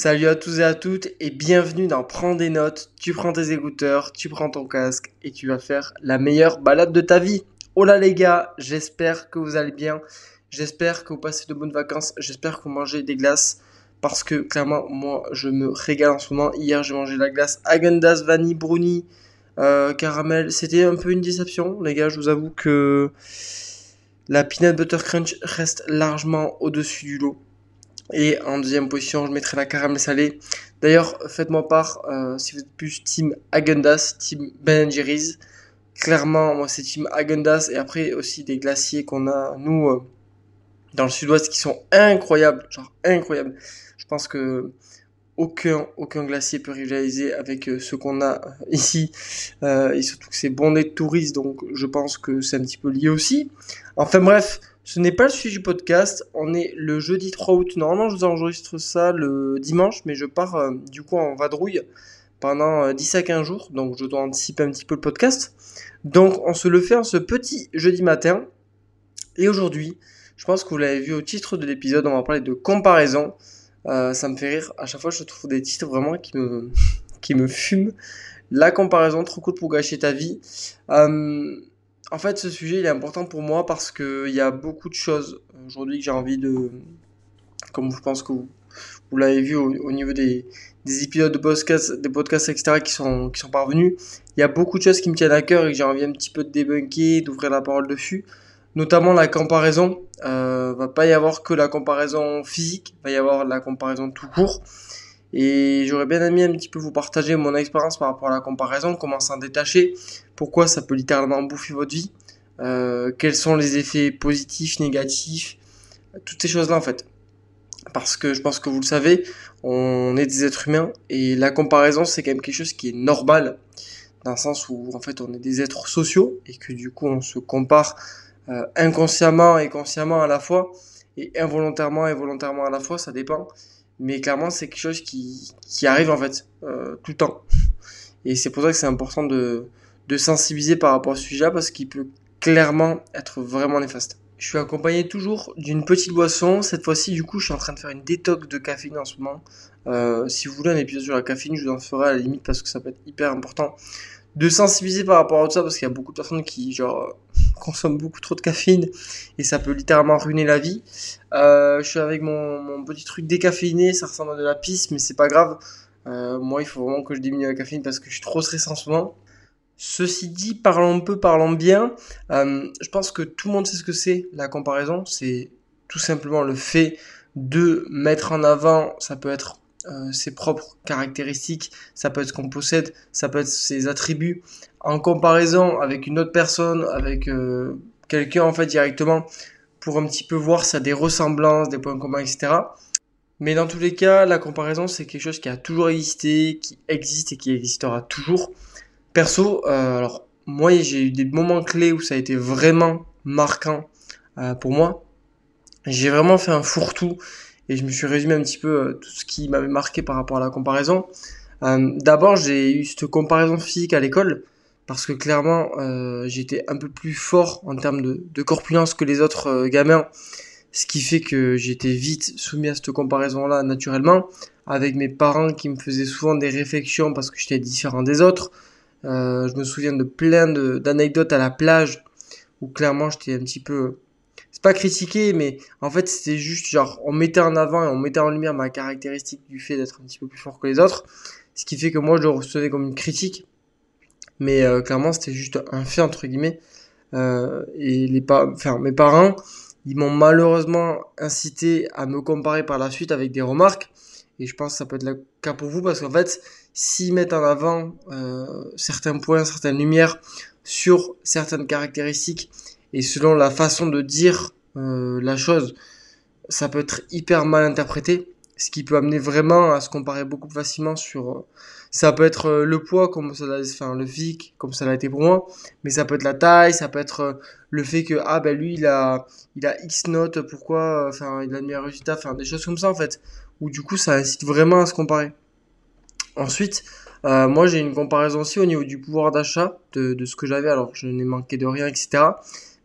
Salut à tous et à toutes et bienvenue dans Prends des notes. Tu prends tes écouteurs, tu prends ton casque et tu vas faire la meilleure balade de ta vie. Oh là les gars, j'espère que vous allez bien. J'espère que vous passez de bonnes vacances. J'espère que vous mangez des glaces parce que clairement moi je me régale en ce moment. Hier j'ai mangé la glace Agendas Vanille Brownie euh, caramel. C'était un peu une déception les gars. Je vous avoue que la peanut butter crunch reste largement au-dessus du lot. Et en deuxième position, je mettrai la caramel salée. D'ailleurs, faites-moi part euh, si vous êtes plus team Agendas, team Ben. Clairement, moi c'est team Agendas et après aussi des glaciers qu'on a nous euh, dans le sud-ouest qui sont incroyables, genre incroyables. Je pense que aucun, aucun glacier peut rivaliser avec euh, ce qu'on a ici. et surtout que c'est bondé de touristes, donc je pense que c'est un petit peu lié aussi. Enfin bref, ce n'est pas le sujet du podcast. On est le jeudi 3 août. Normalement, je vous enregistre ça le dimanche, mais je pars euh, du coup en vadrouille pendant 10 euh, à 15 jours. Donc, je dois anticiper un petit peu le podcast. Donc, on se le fait en ce petit jeudi matin. Et aujourd'hui, je pense que vous l'avez vu au titre de l'épisode, on va parler de comparaison. Euh, ça me fait rire. À chaque fois, je trouve des titres vraiment qui me, qui me fument. La comparaison, trop cool pour gâcher ta vie. En fait, ce sujet il est important pour moi parce qu'il y a beaucoup de choses aujourd'hui que j'ai envie de. Comme je pense que vous, l'avez vu au, niveau des, épisodes de podcast, des podcasts, etc., qui sont, qui sont parvenus, il y a beaucoup de choses qui me tiennent à cœur et que j'ai envie un petit peu de débunker, d'ouvrir la parole dessus. Notamment la comparaison. Euh, va pas y avoir que la comparaison physique, va y avoir la comparaison tout court. Et j'aurais bien aimé un petit peu vous partager mon expérience par rapport à la comparaison, comment s'en détacher, pourquoi ça peut littéralement bouffer votre vie, euh, quels sont les effets positifs, négatifs, toutes ces choses-là en fait. Parce que je pense que vous le savez, on est des êtres humains et la comparaison c'est quand même quelque chose qui est normal dans le sens où en fait on est des êtres sociaux et que du coup on se compare euh, inconsciemment et consciemment à la fois et involontairement et volontairement à la fois, ça dépend mais clairement c'est quelque chose qui, arrive en fait euh, tout le temps. Et c'est pour ça que c'est important de, de sensibiliser par rapport à ce sujet-là parce qu'il peut clairement être vraiment néfaste. Je suis accompagné toujours d'une petite boisson. Cette fois-ci, du coup, je suis en train de faire une détox de caféine en ce moment. Euh, si vous voulez un épisode sur la caféine, je vous en ferai à la limite parce que ça peut être hyper important de sensibiliser par rapport à tout ça parce qu'il y a beaucoup de personnes qui genre consomment beaucoup trop de caféine et ça peut littéralement ruiner la vie. Euh, je suis avec mon, mon, petit truc décaféiné, ça ressemble à de la pisse mais c'est pas grave. Euh, moi il faut vraiment que je diminue la caféine parce que je suis trop stressé en ce moment. Ceci dit, parlons peu, parlons bien. Euh, je pense que tout le monde sait ce que c'est la comparaison. C'est tout simplement le fait de mettre en avant, ça peut être euh, ses propres caractéristiques, ça peut être ce qu'on possède, ça peut être ses attributs, en comparaison avec une autre personne, avec euh, quelqu'un en fait directement, pour un petit peu voir si y a des ressemblances, des points communs, etc. Mais dans tous les cas, la comparaison c'est quelque chose qui a toujours existé, qui existe et qui existera toujours. Perso, euh, alors moi j'ai eu des moments clés où ça a été vraiment marquant pour moi. J'ai vraiment fait un fourre-tout et je me suis résumé un petit peu euh, tout ce qui m'avait marqué par rapport à la comparaison. Euh, D'abord, j'ai eu cette comparaison physique à l'école parce que clairement, euh, j'étais un peu plus fort en termes de, corpulence que les autres gamins, ce qui fait que j'étais vite soumis à cette comparaison-là naturellement, avec mes parents qui me faisaient souvent des réflexions parce que j'étais différent des autres. Je me souviens de plein d'anecdotes à la plage où clairement j'étais un petit peu pas critiquer, mais en fait, c'était juste genre, on mettait en avant et on mettait en lumière ma caractéristique du fait d'être un petit peu plus fort que les autres. Ce qui fait que moi, je le recevais comme une critique. Mais euh, clairement, c'était juste un fait, entre guillemets. Euh, et les pa enfin, mes parents, ils m'ont malheureusement incité à me comparer par la suite avec des remarques. Et je pense que ça peut être le cas pour vous parce qu'en fait, s'ils mettent en avant euh, certains points, certaines lumières sur certaines caractéristiques et selon la façon de dire euh, la chose, ça peut être hyper mal interprété, ce qui peut amener vraiment à se comparer beaucoup facilement sur. Euh, ça peut être euh, le poids, comme ça l'a, enfin le physique, comme ça l'a été pour moi, mais ça peut être la taille, ça peut être le fait que ah ben lui il a il a X notes, pourquoi, enfin il a le meilleur résultat, enfin des choses comme ça en fait, où du coup ça incite vraiment à se comparer. Ensuite, euh, moi j'ai une comparaison aussi au niveau du pouvoir d'achat de, de ce que j'avais, alors je n'ai manqué de rien, etc.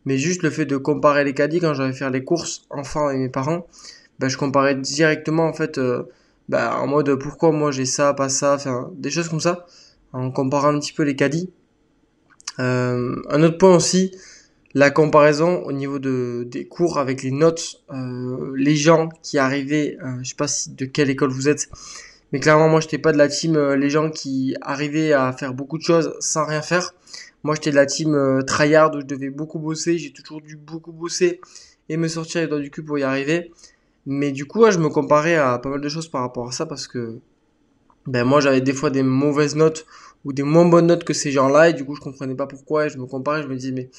Mais juste le fait de comparer les caddies quand j'allais faire les courses enfant et mes parents, ben, je comparais directement en fait euh, bah, en mode pourquoi moi j'ai ça, pas ça, enfin des choses comme ça, en comparant un petit peu les caddies. Euh, un autre point aussi, la comparaison au niveau de, des cours avec les notes. Euh, les gens qui arrivaient, je sais pas si, de quelle école vous êtes, mais clairement moi j'étais pas de la team les gens qui arrivaient à faire beaucoup de choses sans rien faire. Moi j'étais de la team euh, tryhard où je devais beaucoup bosser, j'ai toujours dû beaucoup bosser et me sortir les doigts du cul pour y arriver. Mais du coup, je me comparais à pas mal de choses par rapport à ça parce que ben moi j'avais des fois des mauvaises notes ou des moins bonnes notes que ces gens-là et du coup je comprenais pas pourquoi je me comparais, je me disais mais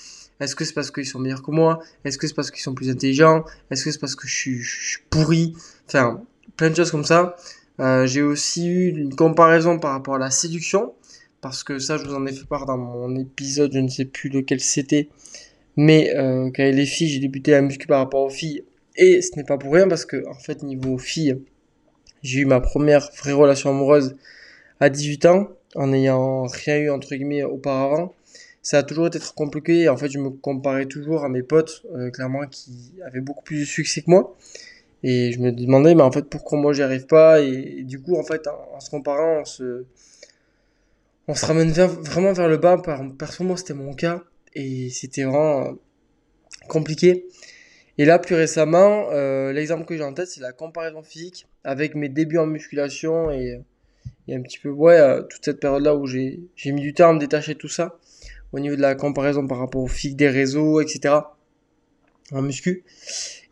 est-ce que c'est parce qu'ils sont meilleurs que moi? Est-ce que c'est parce qu'ils sont plus intelligents? Est-ce que c'est parce que je suis, je suis pourri? Enfin, plein de choses comme ça. Euh, j'ai aussi eu une comparaison par rapport à la séduction parce que ça je vous en ai fait part dans mon épisode, je ne sais plus lequel c'était. Mais euh, quand les filles, j'ai débuté la muscu par rapport aux filles et ce n'est pas pour rien parce que en fait niveau filles, j'ai eu ma première vraie relation amoureuse à 18 ans en n'ayant rien eu entre guillemets auparavant. Ça a toujours été très compliqué. En fait, je me comparais toujours à mes potes, euh, clairement, qui avaient beaucoup plus de succès que moi. Et je me demandais, mais en fait, pourquoi moi j'y arrive pas? Et, du coup, en fait, en, se comparant, on se, on se ramène vraiment vers le bas. Personnellement, c'était mon cas et c'était vraiment euh, compliqué. Et là, plus récemment, euh, l'exemple que j'ai en tête, c'est la comparaison physique avec mes débuts en musculation et, un petit peu, ouais, euh, toute cette période-là où j'ai mis du temps à me détacher tout ça, au niveau de la comparaison par rapport au physique des réseaux, etc. en muscu.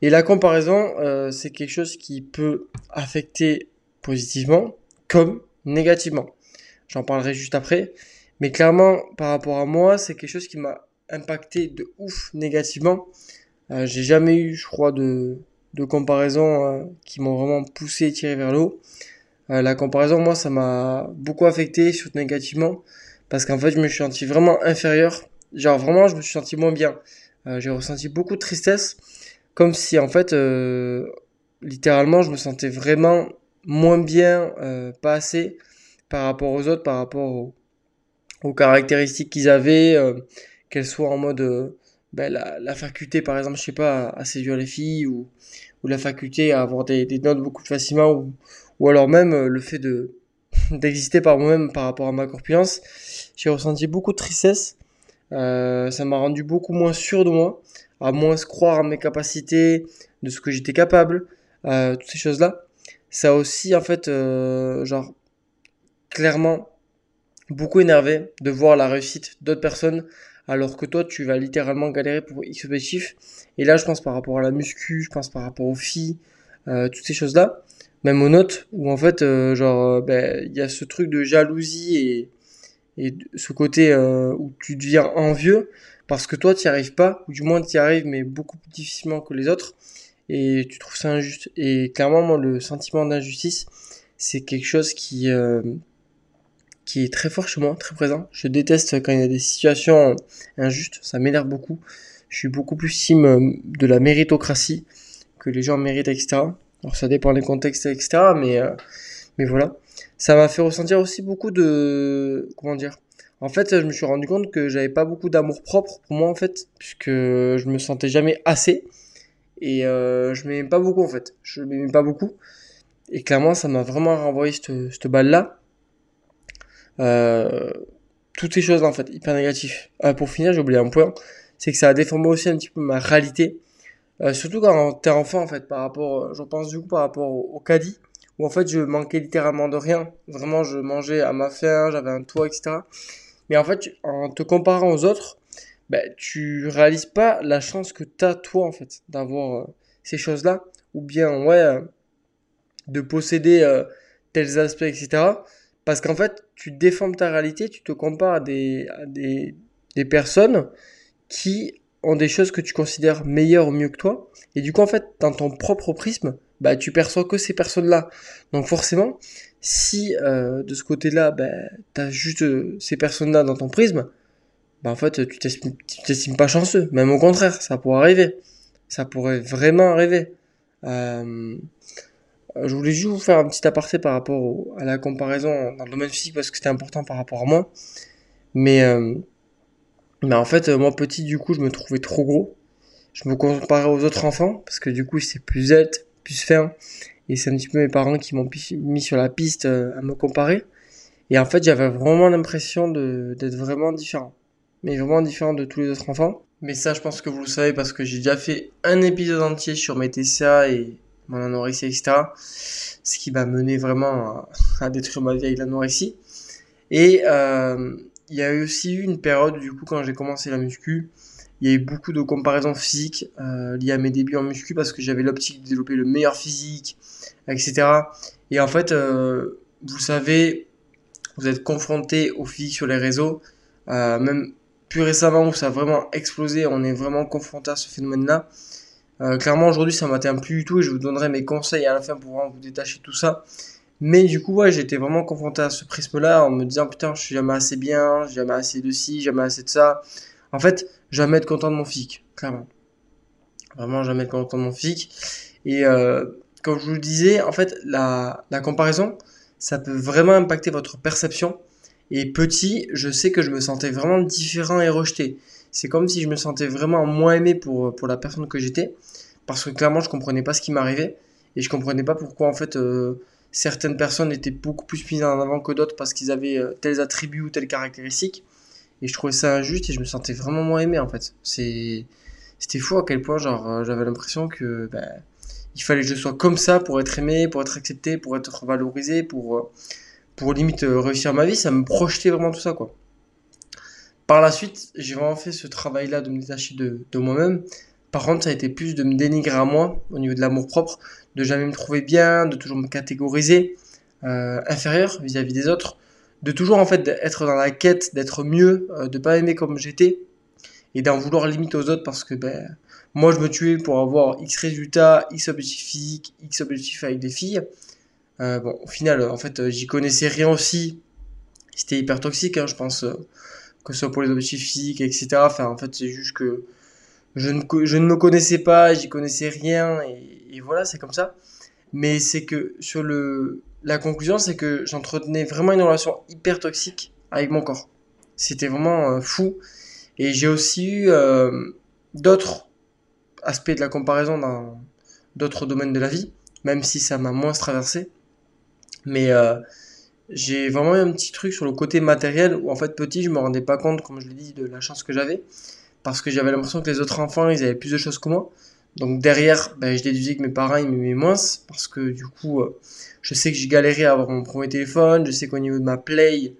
Et la comparaison, c'est quelque chose qui peut affecter positivement comme négativement. J'en parlerai juste après. Mais clairement, par rapport à moi, c'est quelque chose qui m'a impacté de ouf négativement euh, j'ai jamais eu, je crois, de, de comparaison euh, qui m'ont vraiment poussé et tiré vers le haut. Euh, la comparaison, moi, ça m'a beaucoup affecté, surtout négativement, parce qu'en fait, je me suis senti vraiment inférieur. Genre, vraiment, je me suis senti moins bien. j'ai ressenti beaucoup de tristesse, comme si, en fait, littéralement, je me sentais vraiment moins bien, pas assez, par rapport aux autres, par rapport aux, caractéristiques qu'ils avaient, qu'elles soient en mode ben, la, faculté, par exemple, je sais pas, à, séduire les filles ou, la faculté à avoir des, notes beaucoup plus facilement ou, ou alors même euh, le fait de d'exister par moi-même par rapport à ma corpulence, j'ai ressenti beaucoup de tristesse. Euh, ça m'a rendu beaucoup moins sûr de moi, à moins se croire en mes capacités, de ce que j'étais capable, euh, toutes ces choses-là. Ça aussi, en fait, euh, genre, clairement, beaucoup énervé de voir la réussite d'autres personnes alors que toi tu vas littéralement galérer pour X objectif. Et là je pense par rapport à la muscu, je pense par rapport aux filles, euh, toutes ces choses-là, même aux notes, où en fait euh, genre euh, ben, il y a ce truc de jalousie et, et ce côté où tu deviens envieux parce que toi tu n'y arrives pas, ou du moins tu y arrives mais beaucoup plus difficilement que les autres, et tu trouves ça injuste. Et clairement le sentiment d'injustice c'est quelque chose qui qui est très fort chez moi, très présent. Je déteste quand il y a des situations injustes, ça m'énerve beaucoup. Je suis beaucoup plus team euh, de la méritocratie, que les gens méritent, etc. Alors ça dépend des contextes, etc. Mais, euh, mais voilà. Ça m'a fait ressentir aussi beaucoup de... Comment dire En fait, je me suis rendu compte que j'avais pas beaucoup d'amour propre pour moi, en fait, puisque je me sentais jamais assez. Et euh, je m'aimais pas beaucoup, en fait. Je m'aimais pas beaucoup. Et clairement, ça m'a vraiment renvoyé cette, cette balle-là toutes ces choses en fait hyper négatifs. Euh, pour finir, j'ai oublié un point, c'est que ça a déformé aussi un petit peu ma réalité, euh, surtout quand t'es enfant en fait, par rapport, je pense du coup par rapport au, caddie, où en fait je manquais littéralement de rien. Vraiment, je mangeais à ma faim, j'avais un toit, etc. Mais en fait, en te comparant aux autres, ben, tu réalises pas la chance que t'as toi en fait d'avoir ces choses-là, ou bien ouais, de posséder tels aspects, etc. Parce qu'en fait, tu déformes ta réalité, tu te compares à des, personnes qui ont des choses que tu considères meilleures ou mieux que toi. Et du coup, en fait, dans ton propre prisme, bah, tu perçois que ces personnes-là. Donc forcément, si euh, de ce côté-là, bah, tu as juste euh, ces personnes-là dans ton prisme, bah, en fait, tu t'estimes pas chanceux. Même au contraire, ça pourrait arriver. Ça pourrait vraiment arriver. Euh, je voulais juste vous faire un petit aparté par rapport à la comparaison dans le domaine physique parce que c'était important par rapport à moi. Mais, euh, mais en fait, moi petit, du coup, je me trouvais trop gros. Je me comparais aux autres enfants parce que du coup, c'est plus alt, plus ferme. Et c'est un petit peu mes parents qui m'ont mis sur la piste euh, à me comparer. Et en fait, j'avais vraiment l'impression d'être vraiment différent. Mais vraiment différent de tous les autres enfants. Mais ça, je pense que vous le savez parce que j'ai déjà fait un épisode entier sur mes TCA et mon anorexie, etc. Ce qui m'a mené vraiment à, détruire ma vie avec l'anorexie. Et euh, il y a aussi eu une période, du coup, quand j'ai commencé la muscu, il y a eu beaucoup de comparaisons physiques euh, liées à mes débuts en muscu parce que j'avais l'optique de développer le meilleur physique, etc. Et en fait, euh, vous savez, vous êtes confronté au physique sur les réseaux, même plus récemment où ça a vraiment explosé, on est vraiment confronté à ce phénomène-là. Euh, clairement, aujourd'hui, ça m'atteint plus du tout et je vous donnerai mes conseils à la fin pour vous détacher tout ça. Mais du coup, ouais, j'étais vraiment confronté à ce prisme-là en me disant putain, je suis jamais assez bien, jamais assez de ci, jamais assez de ça. En fait, jamais être content de mon physique, clairement. Vraiment, jamais être content de mon physique. Et euh, comme je vous le disais, en fait, la, la comparaison, ça peut vraiment impacter votre perception. Et petit, je sais que je me sentais vraiment différent et rejeté. C'est comme si je me sentais vraiment moins aimé pour, pour la personne que j'étais. Parce que clairement, je comprenais pas ce qui m'arrivait. Et je comprenais pas pourquoi, en fait, euh, certaines personnes étaient beaucoup plus mises en avant que d'autres parce qu'ils avaient euh, tels attributs ou telles caractéristiques. Et je trouvais ça injuste et je me sentais vraiment moins aimé en fait. C'était fou à quel point genre euh, j'avais l'impression que ben, il fallait que je sois comme ça pour être aimé, pour être accepté, pour être valorisé, pour euh, pour limite euh, réussir ma vie. Ça me projetait vraiment tout ça quoi. Par la suite, j'ai vraiment fait ce travail-là de me détacher de, moi-même. Par contre, ça a été plus de me dénigrer à moi au niveau de l'amour propre, de jamais me trouver bien, de toujours me catégoriser euh, inférieur vis-à-vis des autres, de toujours en fait être dans la quête d'être mieux, euh, de pas aimer comme j'étais et d'en vouloir limite aux autres parce que ben moi je me tuais pour avoir X résultats, X objectifs physiques, X objectifs avec des filles. Euh, bon, au final, en fait, j'y connaissais rien aussi. C'était hyper toxique, hein, je pense, euh, que ce soit pour les objectifs physiques, etc. Enfin, en fait, c'est juste que je ne, je ne me connaissais pas, j'y connaissais rien, et, voilà, c'est comme ça. Mais c'est que sur le, la conclusion, c'est que j'entretenais vraiment une relation hyper toxique avec mon corps. C'était vraiment euh, fou. Et j'ai aussi eu euh, d'autres aspects de la comparaison dans d'autres domaines de la vie, même si ça m'a moins traversé. Mais euh, j'ai vraiment eu un petit truc sur le côté matériel où en fait petit, je me rendais pas compte, comme je l'ai dit, de la chance que j'avais. Parce que j'avais l'impression que les autres enfants, ils avaient plus de choses que moi. Donc derrière, ben, je déduisais que mes parents, ils m'aimaient moins. Parce que du coup je sais que j'ai galéré à avoir mon premier téléphone, je sais qu'au niveau de ma Play,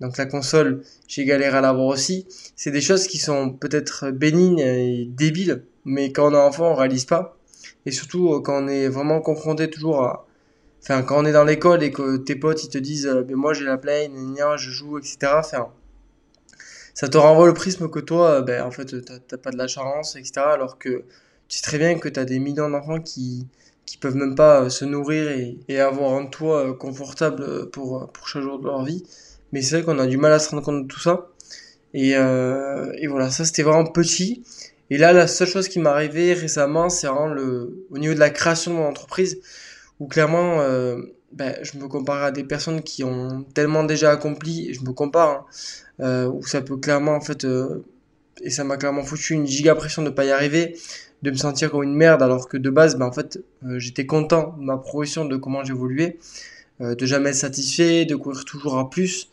donc la console, j'ai galéré à l'avoir aussi. C'est des choses qui sont peut-être bénignes et débiles, mais quand on est enfant, on réalise pas. Et surtout euh, quand on est vraiment confronté toujours à... Enfin, quand on est dans l'école et que tes potes, ils te disent euh, ben moi j'ai la Play, je joue, etc. Enfin, ça te renvoie le prisme que toi, ben, en fait, t'as pas de la chance, etc. Alors que tu sais très bien que tu as des millions d'enfants qui, qui peuvent même pas euh, se nourrir et, et avoir un toit euh, confortable euh, pour, pour chaque jour de leur vie. Mais c'est vrai qu'on a du mal à se rendre compte de tout ça. Et, euh, et voilà, ça c'était vraiment petit. Et là, la seule chose qui m'est arrivée récemment, c'est vraiment le, au niveau de la création de mon entreprise, où clairement, euh, ben, je me compare à des personnes qui ont tellement déjà accompli, je me compare, hein, euh, où ça peut clairement, en fait, et ça m'a clairement foutu une giga pression de pas y arriver, de me sentir comme une merde alors que de base, ben, en fait, euh, j'étais content de ma progression, de comment j'évoluais, euh, de jamais être satisfait, de courir toujours à plus.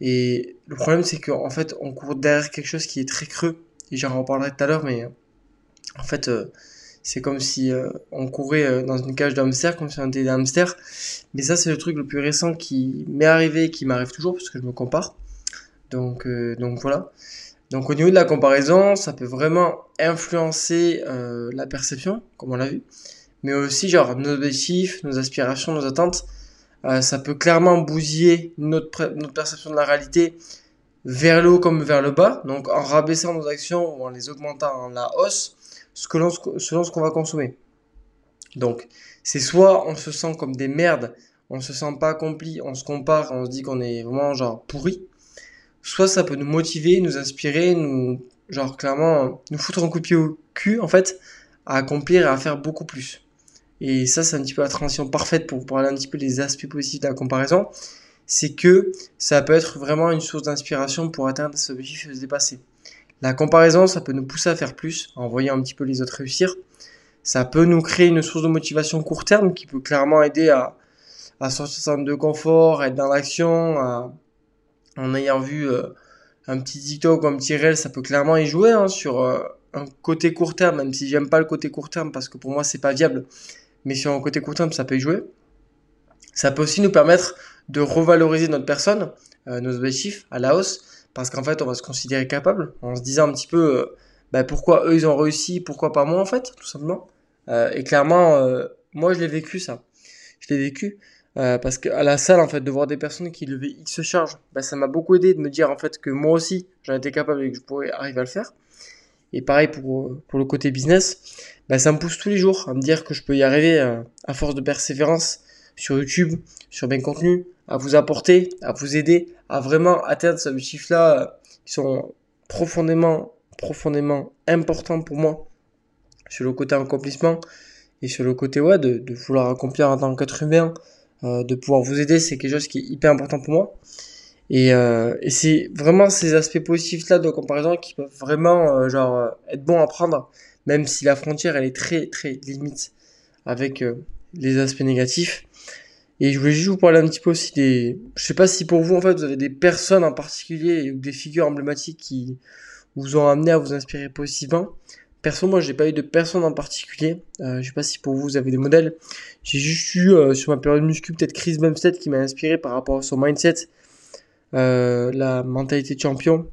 Et le problème, c'est qu'en fait, on court derrière quelque chose qui est très creux. Et j'en reparlerai tout à l'heure, mais en fait, euh, c'est comme si on courait dans une cage d'hamster, comme si on était des hamsters. Mais ça, c'est le truc le plus récent qui m'est arrivé, qui m'arrive toujours, parce que je me compare. Donc, donc voilà. Donc au niveau de la comparaison, ça peut vraiment influencer euh, la perception, comme on l'a vu, mais aussi genre nos objectifs, nos aspirations, nos attentes. Euh, ça peut clairement bousiller notre, notre perception de la réalité vers le haut comme vers le bas, donc en rabaissant nos actions ou en les augmentant en la hausse, selon ce qu'on va consommer. Donc c'est soit on se sent comme des merdes, on se sent pas accompli, on se compare, on se dit qu'on est vraiment genre pourri, soit ça peut nous motiver, nous inspirer, nous, genre clairement, nous foutre un coup de pied au cul, en fait, à accomplir et à faire beaucoup plus. Et ça, c'est un petit peu la transition parfaite pour parler un petit peu des aspects positifs de la comparaison. C'est que ça peut être vraiment une source d'inspiration pour atteindre ce objectif et se dépasser. La comparaison, ça peut nous pousser à faire plus, en voyant un petit peu les autres réussir. ça peut nous créer une source de motivation court terme qui peut clairement aider à, à sortir de confort, être dans l'action, en ayant vu euh, un petit TikTok ou un petit réel, ça peut clairement y jouer hein, sur euh, un côté court terme, même si j'aime pas le côté court terme parce que pour moi c'est pas viable, mais sur un côté court terme ça peut y jouer. Ça peut aussi nous permettre de revaloriser notre personne, euh, nos objectifs à la hausse, parce qu'en fait on va se considérer capable en se disant un petit peu bah, pourquoi eux ils ont réussi, pourquoi pas moi en fait, tout simplement. et clairement, moi je l'ai vécu ça. Je l'ai vécu. Euh, parce qu'à la salle, en fait, de voir des personnes qui levaient X charges, bah, ça m'a beaucoup aidé de me dire en fait que moi aussi, j'en étais capable et que je pourrais arriver à le faire. Et pareil pour, pour le côté business, bah, ça me pousse tous les jours à me dire que je peux y arriver euh, à force de persévérance sur YouTube, sur mes contenus, à vous apporter, à vous aider, à vraiment atteindre ces objectifs-là euh, qui sont profondément, profondément importants pour moi sur le côté accomplissement et sur le côté ouais, de, vouloir accomplir en tant qu'être humain euh, de pouvoir vous aider, c'est quelque chose qui est hyper important pour moi. Et, euh, c'est vraiment ces aspects positifs là de comparaison qui peuvent vraiment être bons à prendre, même si la frontière elle est très très limite avec les aspects négatifs. Et je voulais juste vous parler un petit peu aussi des, je sais pas si pour vous en fait vous avez des personnes en particulier ou des figures emblématiques qui vous ont amené à vous inspirer positivement. Perso, moi, j'ai pas eu de personne en particulier. Euh, je sais pas si pour vous, vous avez des modèles. J'ai juste eu, euh, sur ma période muscu, peut-être Chris Bumstead qui m'a inspiré par rapport à son mindset, euh, la mentalité de champion.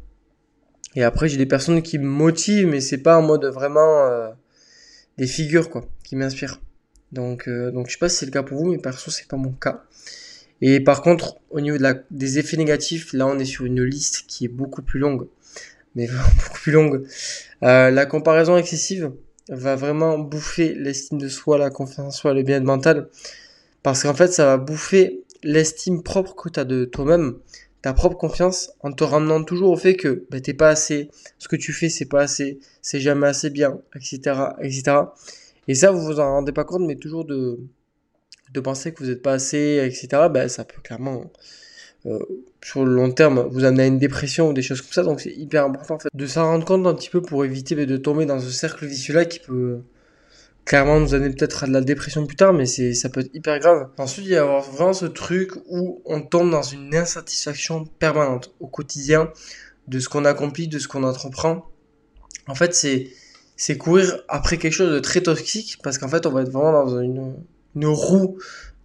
Et après, j'ai des personnes qui me motivent, mais c'est pas en mode vraiment euh, des figures, quoi, qui m'inspirent. Donc, euh, donc, je sais pas si c'est le cas pour vous, mais perso, c'est pas mon cas. Et par contre, au niveau des effets négatifs, là, on est sur une liste qui est beaucoup plus longue mais beaucoup plus longue. Euh, la comparaison excessive va vraiment bouffer l'estime de soi, la confiance en soi, le bien-être mental. Parce qu'en fait, ça va bouffer l'estime propre que tu as de toi-même, ta propre confiance, en te ramenant toujours au fait que bah, t'es pas assez, ce que tu fais, c'est pas assez, c'est jamais assez bien, etc., etc. Et ça, vous vous en rendez pas compte, mais toujours de, de penser que vous n'êtes pas assez, etc., bah, ça peut clairement euh, sur le long terme vous amener à une dépression ou des choses comme ça. Donc c'est hyper important en fait, de s'en rendre compte un petit peu pour éviter de tomber dans ce cercle vicieux-là qui peut clairement nous amener peut-être à de la dépression plus tard, mais ça peut être hyper grave. Ensuite, il y a vraiment ce truc où on tombe dans une insatisfaction permanente au quotidien de ce qu'on accomplit, de ce qu'on entreprend. En fait, c'est c'est courir après quelque chose de très toxique parce qu'en fait, on va être vraiment dans une, une roue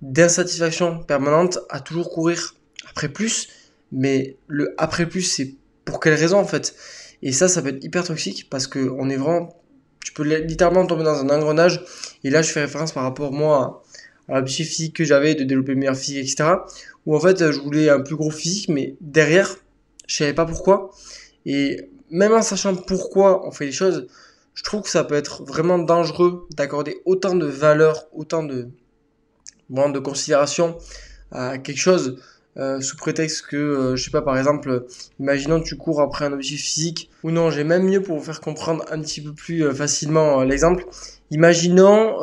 d'insatisfaction permanente à toujours courir après plus, mais le après plus, c'est pour quelle raison en fait? Et ça, ça peut être hyper toxique parce que on est vraiment, tu peux littéralement tomber dans un engrenage. Et là, je fais référence par rapport moi à l'objectif physique que j'avais de développer une meilleure physique, etc. Où en fait, je voulais un plus gros physique, mais derrière, je savais pas pourquoi. Et même en sachant pourquoi on fait les choses, je trouve que ça peut être vraiment dangereux d'accorder autant de valeur, autant de, bon, de considération à quelque chose euh, sous prétexte que, euh, je sais pas, par exemple, imaginons tu cours après un objectif physique, ou non, j'ai même mieux pour vous faire comprendre un petit peu plus euh, facilement l'exemple. Imaginons,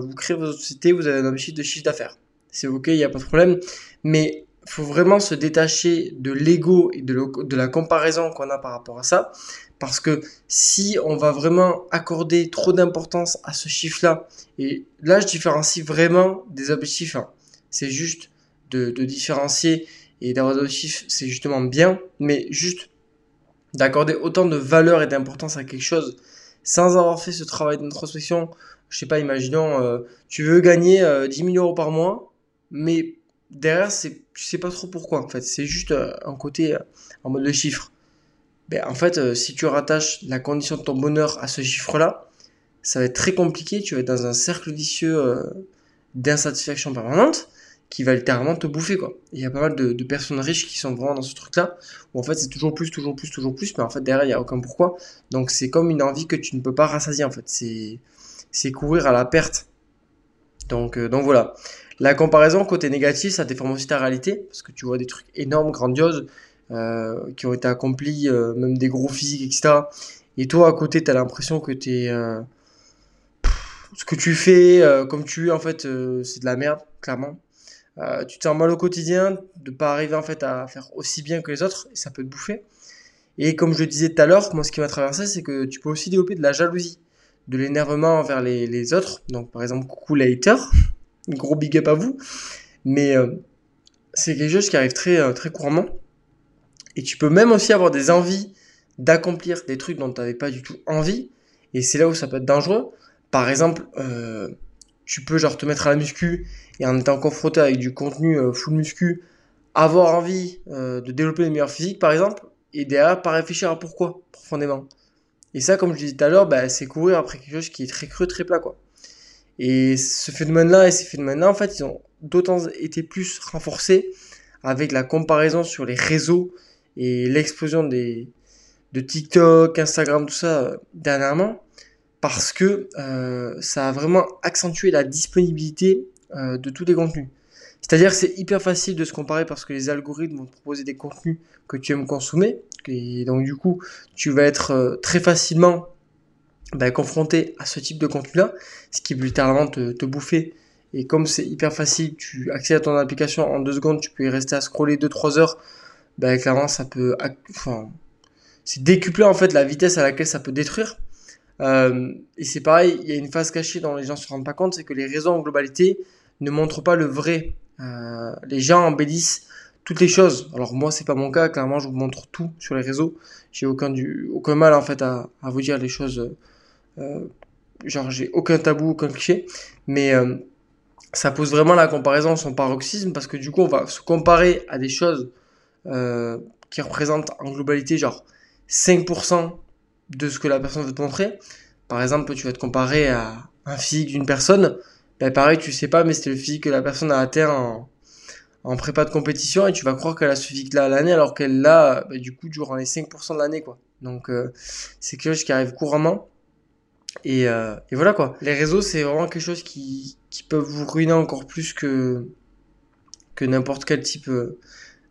vous créez votre société, vous avez un objectif de chiffre d'affaires. C'est ok, il n'y a pas de problème, mais faut vraiment se détacher de l'ego et de, la comparaison qu'on a par rapport à ça, parce que si on va vraiment accorder trop d'importance à ce chiffre-là, et là je différencie vraiment des objectifs, hein. c'est juste de, différencier et d'avoir des objectifs, c'est justement bien, mais juste d'accorder autant de valeur et d'importance à quelque chose sans avoir fait ce travail d'introspection. Je sais pas, imaginons, euh, tu veux gagner 10 euh, 000 euros par mois, mais derrière, c'est, tu sais pas trop pourquoi, en fait. C'est juste euh, un côté en mode de chiffre. Ben, en fait, si tu rattaches la condition de ton bonheur à ce chiffre-là, ça va être très compliqué. Tu vas être dans un cercle vicieux d'insatisfaction permanente qui va littéralement te bouffer quoi. Il y a pas mal de, personnes riches qui sont vraiment dans ce truc là où en fait c'est toujours plus, toujours plus, toujours plus, mais en fait derrière il y a aucun pourquoi. Donc c'est comme une envie que tu ne peux pas rassasier en fait. C'est c'est courir à la perte. Donc euh, donc voilà. La comparaison côté négatif, ça déforme aussi ta réalité parce que tu vois des trucs énormes, grandioses euh, qui ont été accomplis, euh, même des gros physiques, etc. Et toi à côté, tu as l'impression que t'es ce que tu fais, comme tu es en fait, c'est de la merde, clairement. Tu te sens mal au quotidien de pas arriver en fait à faire aussi bien que les autres et ça peut te bouffer. Et comme je le disais tout à l'heure, moi ce qui m'a traversé c'est que tu peux aussi développer de la jalousie de l'énervement envers les, autres. Donc par exemple, coucou les gros big up à vous. Mais euh, c'est quelque chose qui arrive très, euh, très couramment. Et tu peux même aussi avoir des envies d'accomplir des trucs dont tu n'avais pas du tout envie. Et c'est là où ça peut être dangereux. Par exemple, euh, tu peux genre te mettre à la muscu et en étant confronté avec du contenu full muscu, avoir envie de développer les meilleurs physiques par exemple, et derrière pas réfléchir à pourquoi profondément. Et ça, comme je disais tout à l'heure, bah, c'est courir après quelque chose qui est très creux, très plat. Et ce phénomène-là et ces phénomènes-là, en fait, ils ont d'autant été plus renforcés avec la comparaison sur les réseaux et l'explosion de TikTok, Instagram, tout ça euh, dernièrement, parce que euh, ça a vraiment accentué la disponibilité euh, de tous les contenus. C'est-à-dire c'est hyper facile de se comparer parce que les algorithmes vont te proposer des contenus que tu aimes consommer. Et donc du coup, tu vas être euh, très facilement bah, confronté à ce type de contenu-là, ce qui peut littéralement te, bouffer. Et comme c'est hyper facile, tu accèdes à ton application en deux secondes, tu peux y rester à scroller 2-3 heures. Bah, clairement, ça peut, enfin, c'est décupler en fait la vitesse à laquelle ça peut détruire. Euh, et c'est pareil, il y a une phase cachée dont les gens se rendent pas compte, c'est que les réseaux en globalité ne montrent pas le vrai les gens embellissent toutes les choses. Alors moi c'est pas mon cas, clairement je vous montre tout sur les réseaux. J'ai aucun du aucun mal en fait à, vous dire les choses. Euh, genre j'ai aucun tabou, aucun cliché, mais euh, ça pose vraiment la comparaison son paroxysme parce que du coup on va se comparer à des choses euh, qui représentent en globalité genre 5% de ce que la personne veut te montrer. Par exemple, tu vas te comparer à un physique d'une personne, ben pareil, tu sais pas, mais c'était le physique que la personne a atteint en, en prépa de compétition et tu vas croire qu'elle a ce physique-là à l'année alors qu'elle l'a ben, du coup durant les 5% de l'année quoi. Donc euh, c'est quelque chose qui arrive couramment. Et, euh, et voilà quoi. Les réseaux c'est vraiment quelque chose qui, qui peut vous ruiner encore plus que, que n'importe quel type euh,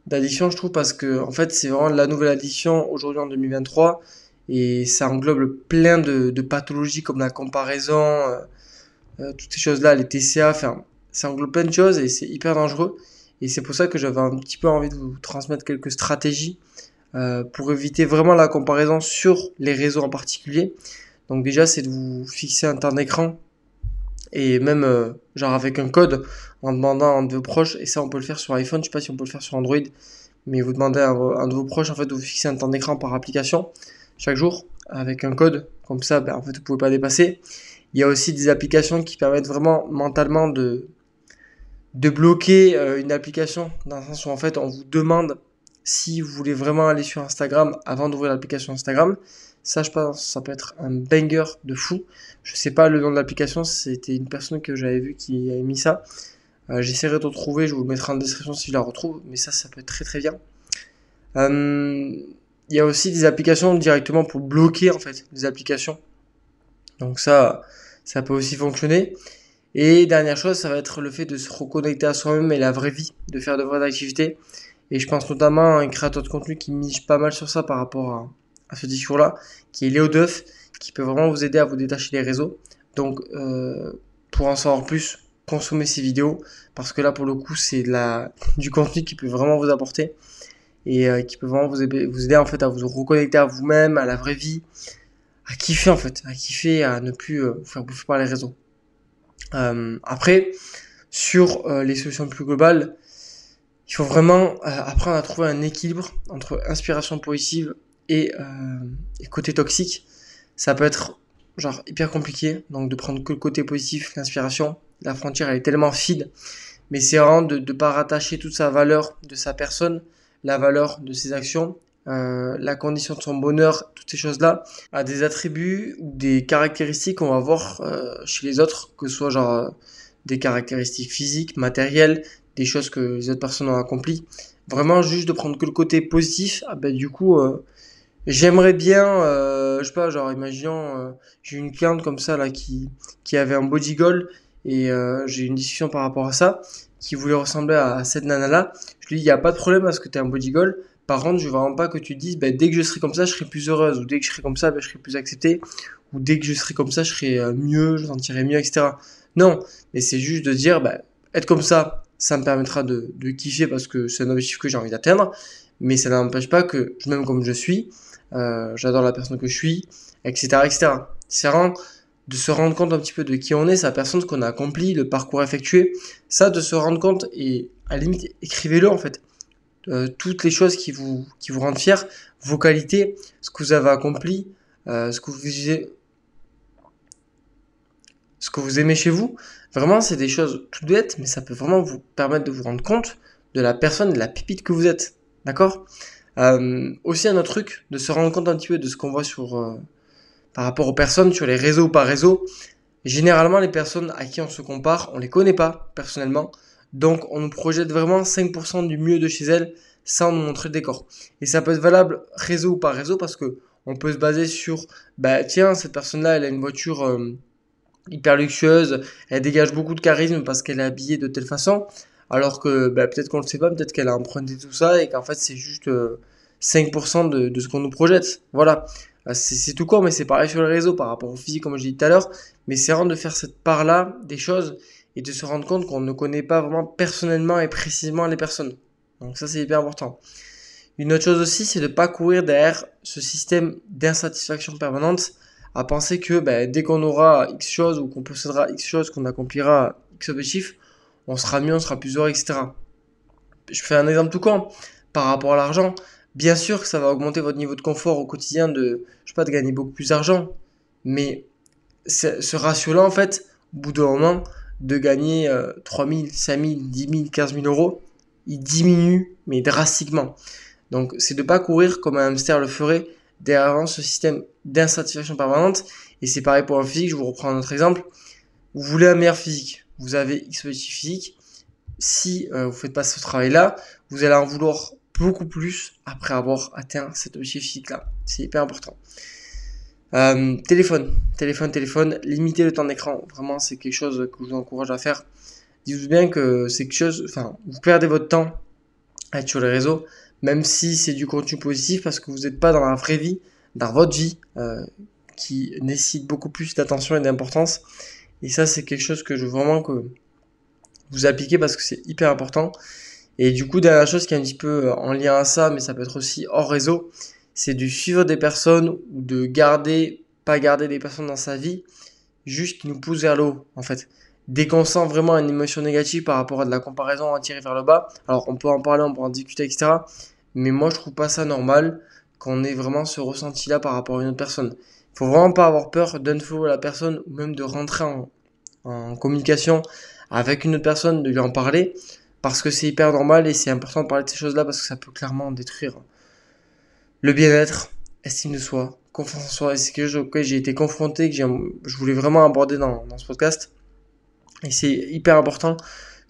d'addiction je trouve parce que en fait c'est vraiment la nouvelle addiction aujourd'hui en 2023 et ça englobe plein de, de pathologies comme la comparaison toutes ces choses-là, les TCA, ça englobe plein de choses et c'est hyper dangereux. Et c'est pour ça que j'avais un petit peu envie de vous transmettre quelques stratégies euh, pour éviter vraiment la comparaison sur les réseaux en particulier. Donc déjà, c'est de vous fixer un temps d'écran et même euh, genre avec un code en demandant à un de vos proches. Et ça, on peut le faire sur iPhone. Je sais pas si on peut le faire sur Android, mais vous demandez à un de vos proches en fait de vous fixer un temps d'écran par application chaque jour avec un code. Comme ça, ben, en fait, vous pouvez pas dépasser. Il y a aussi des applications qui permettent vraiment mentalement de, de bloquer euh, une application dans le sens où en fait on vous demande si vous voulez vraiment aller sur Instagram avant d'ouvrir l'application Instagram. Ça, je pense, ça peut être un banger de fou. Je sais pas le nom de l'application, c'était une personne que j'avais vu qui avait mis ça. Euh, J'essaierai de retrouver, je vous le mettrai en description si je la retrouve, mais ça, ça peut être très très bien. Euh, il y a aussi des applications directement pour bloquer en fait des applications. Donc ça, ça peut aussi fonctionner. Et dernière chose, ça va être le fait de se reconnecter à soi-même et la vraie vie, de faire de vraies activités. Et je pense notamment à un créateur de contenu qui mise pas mal sur ça par rapport à, ce discours-là, qui est Léo Duff, qui peut vraiment vous aider à vous détacher des réseaux. Donc, euh, pour en savoir plus, consommez ces vidéos, parce que là, pour le coup, c'est du contenu qui peut vraiment vous apporter et euh, qui peut vraiment vous aider, vous aider en fait à vous reconnecter à vous-même, à la vraie vie, à kiffer en fait, à kiffer, à ne plus euh, faire bouffer par les réseaux. Euh, après, sur euh, les solutions plus globales, il faut vraiment apprendre à trouver un équilibre entre inspiration positive et, et, côté toxique. Ça peut être genre hyper compliqué, donc de prendre que le côté positif, l'inspiration. La frontière elle est tellement fine, mais c'est vraiment de ne pas rattacher toute sa valeur de sa personne, la valeur de ses actions euh, la condition de son bonheur, toutes ces choses-là, à des attributs ou des caractéristiques qu'on va voir euh, chez les autres, que ce soit genre euh, des caractéristiques physiques, matérielles, des choses que les autres personnes ont accomplies. Vraiment juste de prendre que le côté positif, ah ben du coup, j'aimerais bien, je sais pas, genre imaginons, j'ai une cliente comme ça là qui qui avait un body goal et j'ai une discussion par rapport à ça, qui voulait ressembler à, cette nana là. Je lui dis, il y a pas de problème parce que tu un body goal par contre, je veux vraiment pas que tu dises, bah, dès que je serai comme ça, je serai plus heureuse, ou dès que je serai comme ça, bah, je serai plus acceptée, ou dès que je serai comme ça, je serai euh, mieux, je sentirai mieux, etc. Non, mais c'est juste de dire, bah, être comme ça, ça me permettra de, de kiffer parce que c'est un objectif que j'ai envie d'atteindre, mais ça n'empêche pas que je m'aime comme je suis, euh, j'adore la personne que je suis, etc., etc. C'est vraiment de se rendre compte un petit peu de qui on est, sa personne, ce qu'on a accompli, le parcours effectué. Ça, de se rendre compte et à la limite, écrivez-le en fait. Euh, toutes les choses qui vous, rendent fiers, vos qualités, ce que vous avez accompli, euh, ce que vous ce que vous aimez chez vous. Vraiment, c'est des choses toutes bêtes, mais ça peut vraiment vous permettre de vous rendre compte de la personne, de la pipite que vous êtes. D'accord? Euh, Aussi un autre truc, de se rendre compte un petit peu de ce qu'on voit sur par rapport aux personnes sur les réseaux ou par réseau. Généralement, les personnes à qui on se compare, on les connaît pas personnellement. Donc, on nous projette vraiment 5% du mieux de chez elles sans nous montrer le décor. Et ça peut être valable réseau ou par réseau parce que on peut se baser sur, bah tiens, cette personne-là, elle a une voiture euh, hyper luxueuse, elle dégage beaucoup de charisme parce qu'elle est habillée de telle façon, alors que bah, peut-être qu'on le sait pas, peut-être qu'elle a emprunté tout ça et qu'en fait c'est juste 5% euh, de, ce qu'on nous projette. Voilà. Euh, c'est tout court, mais c'est pareil sur le réseau par rapport au physique, comme je dit tout à l'heure. Mais c'est vraiment de faire cette part-là des choses et de se rendre compte qu'on ne connaît pas vraiment personnellement et précisément les personnes. Donc ça, c'est hyper important. Une autre chose aussi, c'est de pas courir derrière ce système d'insatisfaction permanente à penser que ben, dès qu'on aura X choses ou qu'on possédera X choses, qu'on accomplira X objectifs, on sera mieux, on sera plus heureux, etc. Je fais un exemple tout con par rapport à l'argent. Bien sûr que ça va augmenter votre niveau de confort au quotidien de, je sais pas, de gagner beaucoup plus d'argent. Mais ce ratio-là, en fait, au bout d'un moment, de gagner euh, 3 000, 5 000, 10 000, 15 000 euros, il diminue, mais drastiquement. Donc, c'est de pas courir comme un hamster le ferait derrière ce système d'insatisfaction permanente. Et c'est pareil pour un physique, je vous reprends un autre exemple. Vous voulez un meilleur physique, vous avez X objectif physique. Si euh, vous faites pas ce travail-là, vous allez en vouloir beaucoup plus après avoir atteint cet objectif physique-là. C'est hyper important. Euh, téléphone, téléphone, téléphone, limiter le temps d'écran. Vraiment, c'est quelque chose que je vous encourage à faire. Dites-vous bien que c'est quelque chose, enfin, vous perdez votre temps à être sur les réseaux, même si c'est du contenu positif parce que vous n'êtes pas dans la vraie vie, dans votre vie, euh, qui nécessite beaucoup plus d'attention et d'importance. Et ça, c'est quelque chose que je veux vraiment que vous appliquez parce que c'est hyper important. Et du coup, dernière chose qui est un petit peu euh, en lien à ça, mais ça peut être aussi hors réseau, c'est de suivre des personnes ou de garder, pas garder des personnes dans sa vie, juste qui nous poussent vers le haut, en fait. Dès qu'on sent vraiment une émotion négative par rapport à de la comparaison à tirer vers le bas, alors on peut en parler, on peut en discuter, etc. Mais moi, je trouve pas ça normal qu'on ait vraiment ce ressenti-là par rapport à une autre personne. Il faut vraiment pas avoir peur d'info la personne ou même de rentrer en, en communication avec une autre personne, de lui en parler parce que c'est hyper normal et c'est important de parler de ces choses-là parce que ça peut clairement détruire le bien-être, estime de soi, confiance en soi. C'est quelque chose auquel j'ai été confronté, que je voulais vraiment aborder dans, dans ce podcast. Et c'est hyper important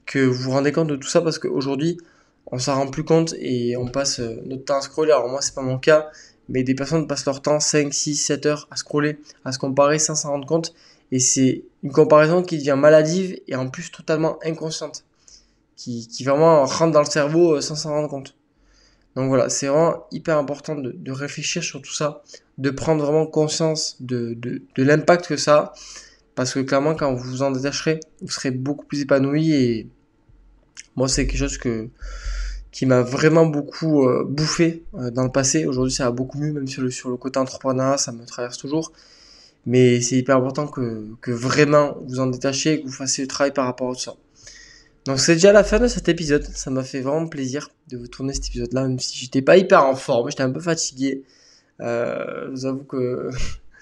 que vous vous rendez compte de tout ça parce qu'aujourd'hui, on s'en rend plus compte et on passe euh, notre temps à scroller. Alors moi, c'est pas mon cas, mais des personnes passent leur temps 5, 6, 7 heures à scroller, à se comparer sans s'en rendre compte. Et c'est une comparaison qui devient maladive et en plus totalement inconsciente qui, qui vraiment rentre dans le cerveau euh, sans s'en rendre compte. Donc voilà, c'est vraiment hyper important de, de, réfléchir sur tout ça, de prendre vraiment conscience de, de, l'impact que ça a, parce que clairement quand vous vous en détacherez, vous serez beaucoup plus épanoui et moi c'est quelque chose que qui m'a vraiment beaucoup euh, bouffé euh, dans le passé. Aujourd'hui ça va beaucoup mieux, même sur le, sur le côté entrepreneuriat, ça me traverse toujours. Mais c'est hyper important que, que vraiment vous en détachiez et que vous fassiez le travail par rapport à tout ça. Donc c'est déjà la fin de cet épisode. Ça m'a fait vraiment plaisir de vous tourner cet épisode-là, même si j'étais pas hyper en forme, j'étais un peu fatigué. Euh, je vous avoue que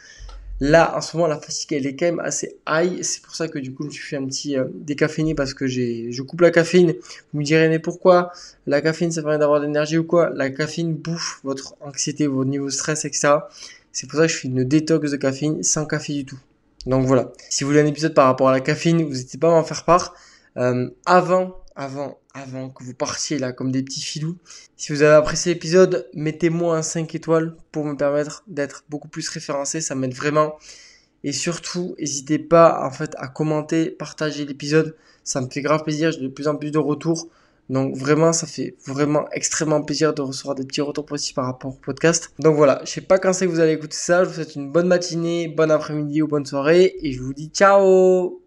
là, en ce moment, la fatigue elle est quand même assez high. C'est pour ça que du coup, je me suis fait un petit euh, parce que je coupe la caféine. Vous me direz mais pourquoi? La caféine, ça permet d'avoir de l'énergie ou quoi? La caféine bouffe votre anxiété, votre niveau de stress, etc. C'est pour ça que je fais une détox de caféine sans café du tout. Donc voilà. Si vous voulez un épisode par rapport à la caféine, vous n'hésitez pas à m'en faire part. Euh, avant, avant, avant que vous partiez là comme des petits filous, si vous avez apprécié l'épisode, mettez-moi un 5 étoiles pour me permettre d'être beaucoup plus référencé, ça m'aide vraiment. Et surtout, n'hésitez pas en fait à commenter, partager l'épisode, ça me fait grave plaisir, j'ai de plus en plus de retours. Donc vraiment, ça fait vraiment extrêmement plaisir de recevoir des petits retours positifs par rapport au podcast. Donc voilà, je sais pas quand c'est que vous allez écouter ça, je vous souhaite une bonne matinée, bonne après-midi ou bonne soirée et je vous dis ciao